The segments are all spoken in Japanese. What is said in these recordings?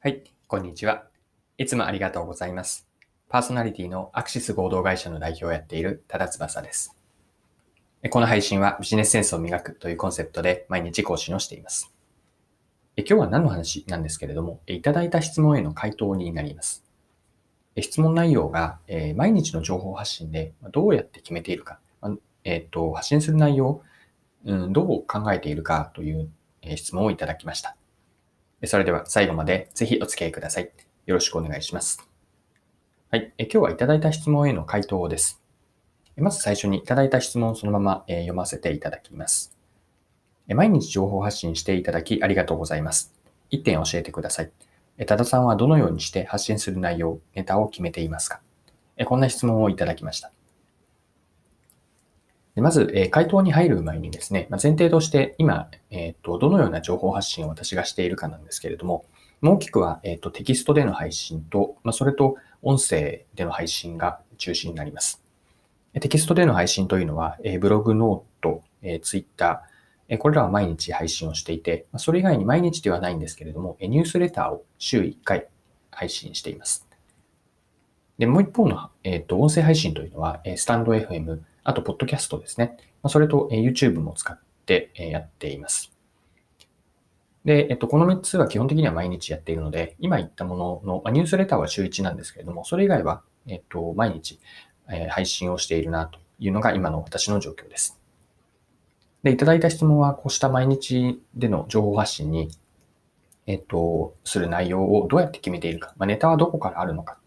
はい、こんにちは。いつもありがとうございます。パーソナリティのアクシス合同会社の代表をやっている多田翼です。この配信はビジネスセンスを磨くというコンセプトで毎日更新をしています。今日は何の話なんですけれども、いただいた質問への回答になります。質問内容が毎日の情報発信でどうやって決めているか、えっと、発信する内容、うん、どう考えているかという質問をいただきました。それでは最後までぜひお付き合いください。よろしくお願いします。はい。え今日はいただいた質問への回答です。まず最初にいただいた質問をそのまま読ませていただきます。毎日情報発信していただきありがとうございます。1点教えてください。多田さんはどのようにして発信する内容、ネタを決めていますか？こんな質問をいただきました。でまず、え、回答に入る前にですね、ま、前提として今、えーと、どのような情報発信を私がしているかなんですけれども、大きくは、えーと、テキストでの配信と、ま、それと音声での配信が中心になります。テキストでの配信というのは、え、ブログ、ノート、えー、ツイッター、これらは毎日配信をしていて、それ以外に毎日ではないんですけれども、ニュースレターを週1回配信しています。で、もう一方の、え、ー、と、音声配信というのは、えスタンド FM、あと、ポッドキャストですね。それと YouTube も使ってやっています。で、えっと、この3つは基本的には毎日やっているので、今言ったものの、まニュースレターは週1なんですけれども、それ以外は、えっと、毎日、え配信をしているなというのが今の私の状況です。で、いただいた質問は、こうした毎日での情報発信に、えっと、する内容をどうやって決めているか、まあ、ネタはどこからあるのか、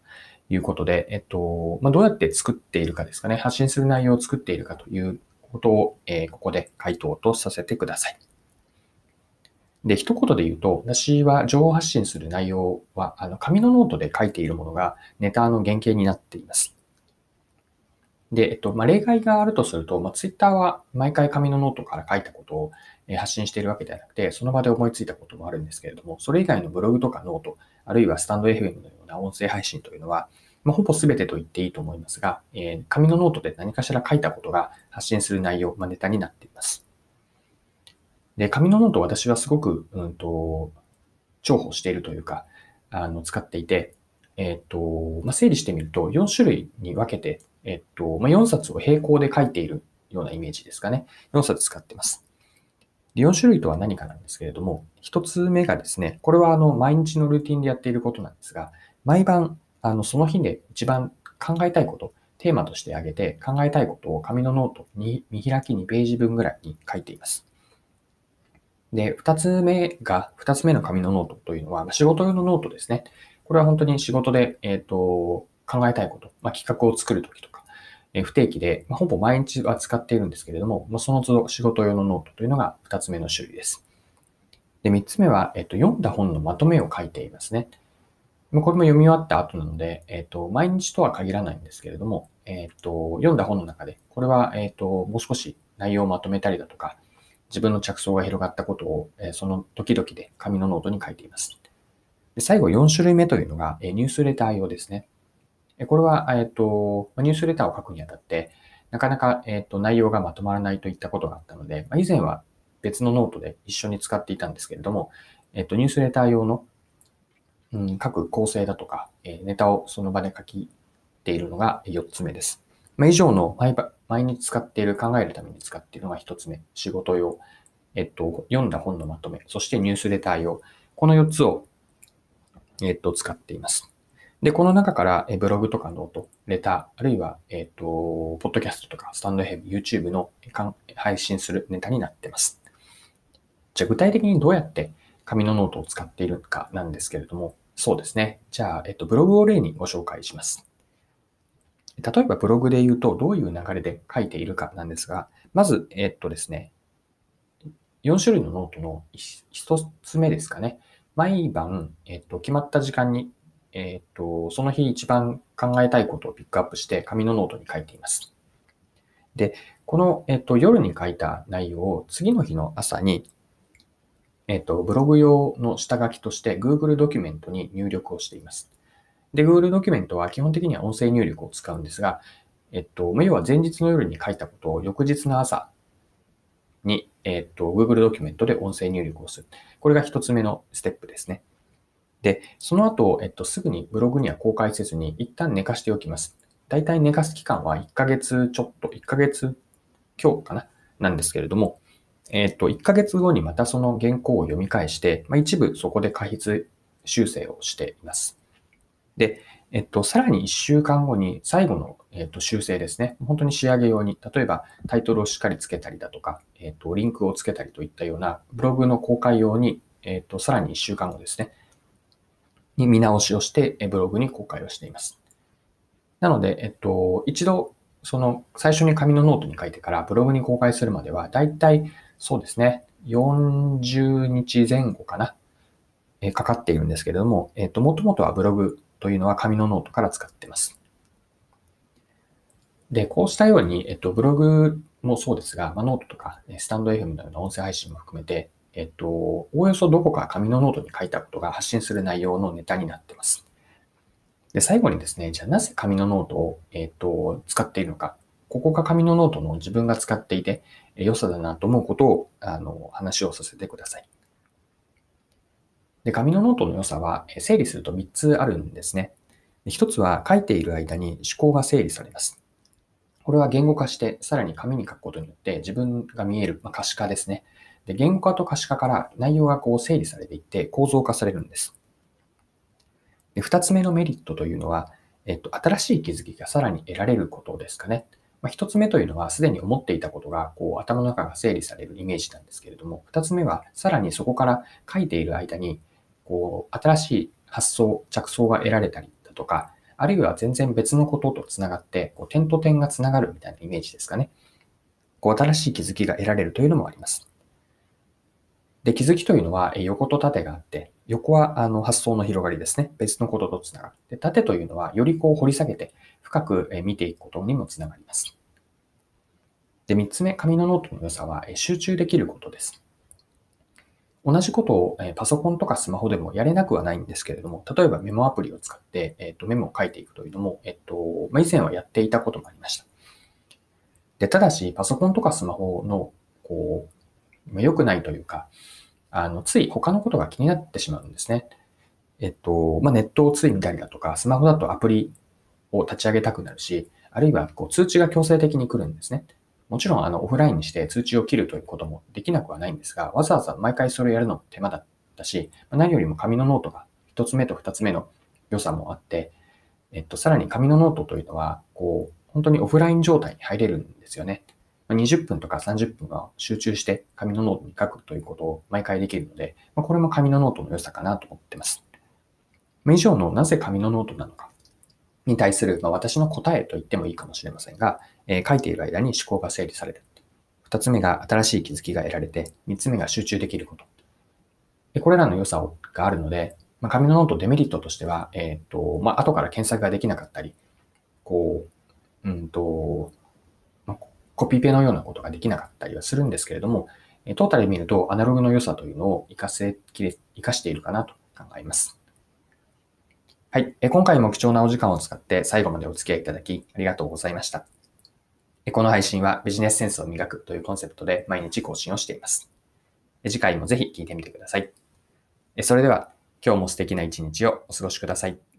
いうことで、えっと、まあ、どうやって作っているかですかね。発信する内容を作っているかということを、えー、ここで回答とさせてください。で、一言で言うと、私は情報発信する内容は、あの、紙のノートで書いているものがネタの原型になっています。で、えっと、まあ、例外があるとすると、まあ、ツイッターは毎回紙のノートから書いたことを発信しているわけではなくて、その場で思いついたこともあるんですけれども、それ以外のブログとかノート、あるいはスタンド FM のような音声配信というのは、まあ、ほぼ全てと言っていいと思いますが、えー、紙のノートで何かしら書いたことが発信する内容、まあ、ネタになっています。で、紙のノート私はすごく、うんと、重宝しているというか、あの、使っていて、えっ、ー、と、まあ、整理してみると、4種類に分けて、えっ、ー、と、まあ、4冊を並行で書いているようなイメージですかね。4冊使っています。で4種類とは何かなんですけれども、1つ目がですね、これはあの、毎日のルーティンでやっていることなんですが、毎晩あの、その日で一番考えたいこと、テーマとして挙げて考えたいことを紙のノートに見開き2ページ分ぐらいに書いています。で、二つ目が、二つ目の紙のノートというのは、仕事用のノートですね。これは本当に仕事で、えっ、ー、と、考えたいこと、まあ、企画を作るときとか、えー、不定期で、まあ、ほぼ毎日は使っているんですけれども、まあ、その都度仕事用のノートというのが二つ目の種類です。で、三つ目は、えっ、ー、と、読んだ本のまとめを書いていますね。これも読み終わった後なので、えっ、と、毎日とは限らないんですけれども、えっ、と、読んだ本の中で、これは、えっ、と、もう少し内容をまとめたりだとか、自分の着想が広がったことを、えその時々で紙のノートに書いています。で最後、4種類目というのが、えニュースレター用ですね。これは、えっ、と、ニュースレターを書くにあたって、なかなか、えっ、と、内容がまとまらないといったことがあったので、ま以前は別のノートで一緒に使っていたんですけれども、えっ、と、ニュースレター用のうん、書く構成だとか、ネタをその場で書きているのが4つ目です。まあ、以上の毎毎日使っている、考えるために使っているのが1つ目。仕事用、えっと、読んだ本のまとめ、そしてニュースレター用。この4つを、えっと、使っています。で、この中から、ブログとかノート、レター、あるいは、えっと、ポッドキャストとか、スタンド FM、YouTube の配信するネタになっています。じゃあ、具体的にどうやって紙のノートを使っているかなんですけれども、そうですね。じゃあ、えっと、ブログを例にご紹介します。例えばブログで言うと、どういう流れで書いているかなんですが、まず、えっとですね、4種類のノートの1つ目ですかね。毎晩、えっと、決まった時間に、えっと、その日一番考えたいことをピックアップして紙のノートに書いています。で、この、えっと、夜に書いた内容を次の日の朝にえっ、と、ブログ用の下書きとして Google ドキュメントに入力をしています。で、Google ドキュメントは基本的には音声入力を使うんですが、えっと、要は前日の夜に書いたことを翌日の朝に、えっと、Google ドキュメントで音声入力をする。これが一つ目のステップですね。で、その後、えっと、すぐにブログには公開せずに、一旦寝かしておきます。だいたい寝かす期間は1ヶ月ちょっと、1ヶ月今日かな？なんですけれども、えっと、1ヶ月後にまたその原稿を読み返して、まあ、一部そこで過筆修正をしています。で、えっと、さらに1週間後に最後の、えっと、修正ですね。本当に仕上げ用に、例えばタイトルをしっかりつけたりだとか、えっと、リンクをつけたりといったようなブログの公開用に、えっと、さらに1週間後ですね。に見直しをして、ブログに公開をしています。なので、えっと、一度、その、最初に紙のノートに書いてからブログに公開するまでは、だいたいそうですね、40日前後かな、えかかっているんですけれども、えっと、もともとはブログというのは紙のノートから使ってます。で、こうしたように、えっと、ブログもそうですが、まあ、ノートとか、スタンド FM のような音声配信も含めて、えっと、おおよそどこか紙のノートに書いたことが発信する内容のネタになってます。で、最後にですね、じゃあなぜ紙のノートを、えっと、使っているのか。ここが紙のノートの自分が使っていて、良さだなと思うことを、あの、話をさせてください。で、紙のノートの良さは、整理すると3つあるんですね。1つは書いている間に思考が整理されます。これは言語化して、さらに紙に書くことによって自分が見える、まあ、可視化ですね。で、言語化と可視化から内容がこう整理されていって構造化されるんです。で、2つ目のメリットというのは、えっと、新しい気づきがさらに得られることですかね。まあ、1つ目というのは、すでに思っていたことが、こう、頭の中が整理されるイメージなんですけれども、2つ目は、さらにそこから書いている間に、こう、新しい発想、着想が得られたりだとか、あるいは全然別のこととつながって、こう点と点がつながるみたいなイメージですかね。こう、新しい気づきが得られるというのもあります。で、気づきというのは横と縦があって、横はあの発想の広がりですね。別のこととつながって、縦というのはよりこう掘り下げて深く見ていくことにもつながります。で、三つ目、紙のノートの良さは集中できることです。同じことをパソコンとかスマホでもやれなくはないんですけれども、例えばメモアプリを使って、えっとメモを書いていくというのも、えっとま、以前はやっていたこともありました。で、ただし、パソコンとかスマホの、こう、良くないというか、あの、つい他のことが気になってしまうんですね。えっと、まあ、ネットをつい見たりだとか、スマホだとアプリを立ち上げたくなるし、あるいはこう通知が強制的に来るんですね。もちろんあのオフラインにして通知を切るということもできなくはないんですが、わざわざ毎回それをやるのも手間だったし、何よりも紙のノートが一つ目と二つ目の良さもあって、えっと、さらに紙のノートというのは、こう、本当にオフライン状態に入れるんですよね。20分とか30分は集中して紙のノートに書くということを毎回できるので、まこれも紙のノートの良さかなと思ってます。以上のなぜ紙のノートなのかに対する、ま、私の答えと言ってもいいかもしれませんが、え、書いている間に思考が整理される。二つ目が新しい気づきが得られて、三つ目が集中できること。でこれらの良さがあるので、ま、紙のノートデメリットとしては、えっ、ー、と、まあ、後から検索ができなかったり、こう、うんと、コピペのようなことができなかったりはするんですけれども、トータルで見るとアナログの良さというのを活かせ、活かしているかなと考えます。はい。今回も貴重なお時間を使って最後までお付き合いいただきありがとうございました。この配信はビジネスセンスを磨くというコンセプトで毎日更新をしています。次回もぜひ聞いてみてください。それでは今日も素敵な一日をお過ごしください。